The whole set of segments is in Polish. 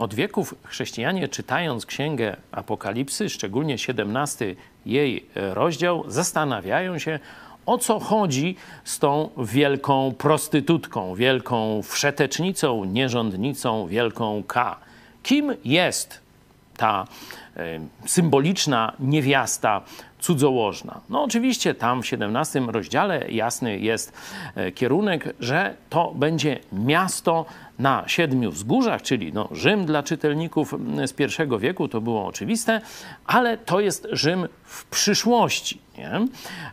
od wieków chrześcijanie, czytając księgę Apokalipsy, szczególnie 17 jej e, rozdział, zastanawiają się, o co chodzi z tą wielką prostytutką, wielką wszetecznicą, nierządnicą, wielką K. Kim jest ta e, symboliczna niewiasta cudzołożna. No oczywiście tam w 17 rozdziale jasny jest e, kierunek, że to będzie miasto na siedmiu wzgórzach, czyli no, Rzym dla czytelników z pierwszego wieku, to było oczywiste, ale to jest Rzym w przyszłości. Nie?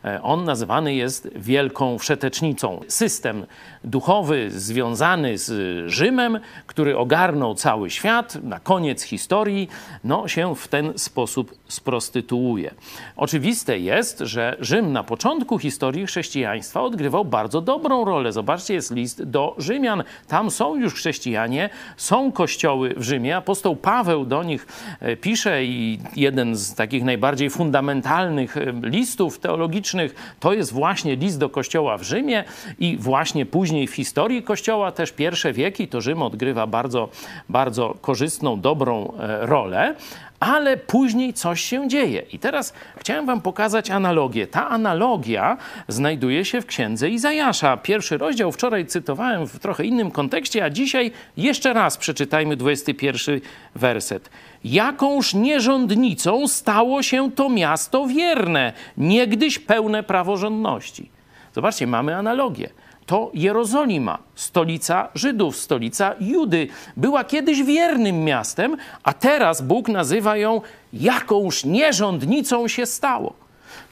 E, on nazywany jest Wielką Wszetecznicą. System duchowy związany z Rzymem, który ogarnął cały świat, na koniec historii, no, się w ten sposób sprostytuuje. Oczywiste jest, że Rzym na początku historii chrześcijaństwa odgrywał bardzo dobrą rolę. Zobaczcie, jest list do Rzymian. Tam są już chrześcijanie, są kościoły w Rzymie. Apostoł Paweł do nich e, pisze i jeden z takich najbardziej fundamentalnych e, listów teologicznych to jest właśnie list do kościoła w Rzymie i właśnie później w historii kościoła też pierwsze wieki to Rzym odgrywa bardzo, bardzo korzystną, dobrą e, rolę ale później coś się dzieje. I teraz chciałem Wam pokazać analogię. Ta analogia znajduje się w księdze Izajasza. Pierwszy rozdział wczoraj cytowałem w trochę innym kontekście, a dzisiaj jeszcze raz przeczytajmy 21 werset. Jakąż nierządnicą stało się to miasto wierne, niegdyś pełne praworządności. Zobaczcie, mamy analogię to Jerozolima, stolica Żydów, stolica Judy. Była kiedyś wiernym miastem, a teraz Bóg nazywa ją jakąś nierządnicą się stało.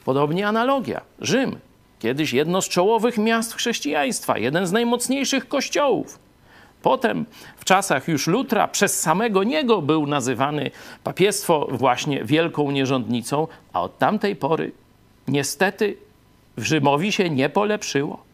Podobnie analogia. Rzym, kiedyś jedno z czołowych miast chrześcijaństwa, jeden z najmocniejszych kościołów. Potem w czasach już Lutra przez samego niego był nazywany papiestwo właśnie wielką nierządnicą, a od tamtej pory niestety w Rzymowi się nie polepszyło.